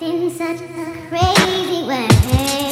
in such a crazy way.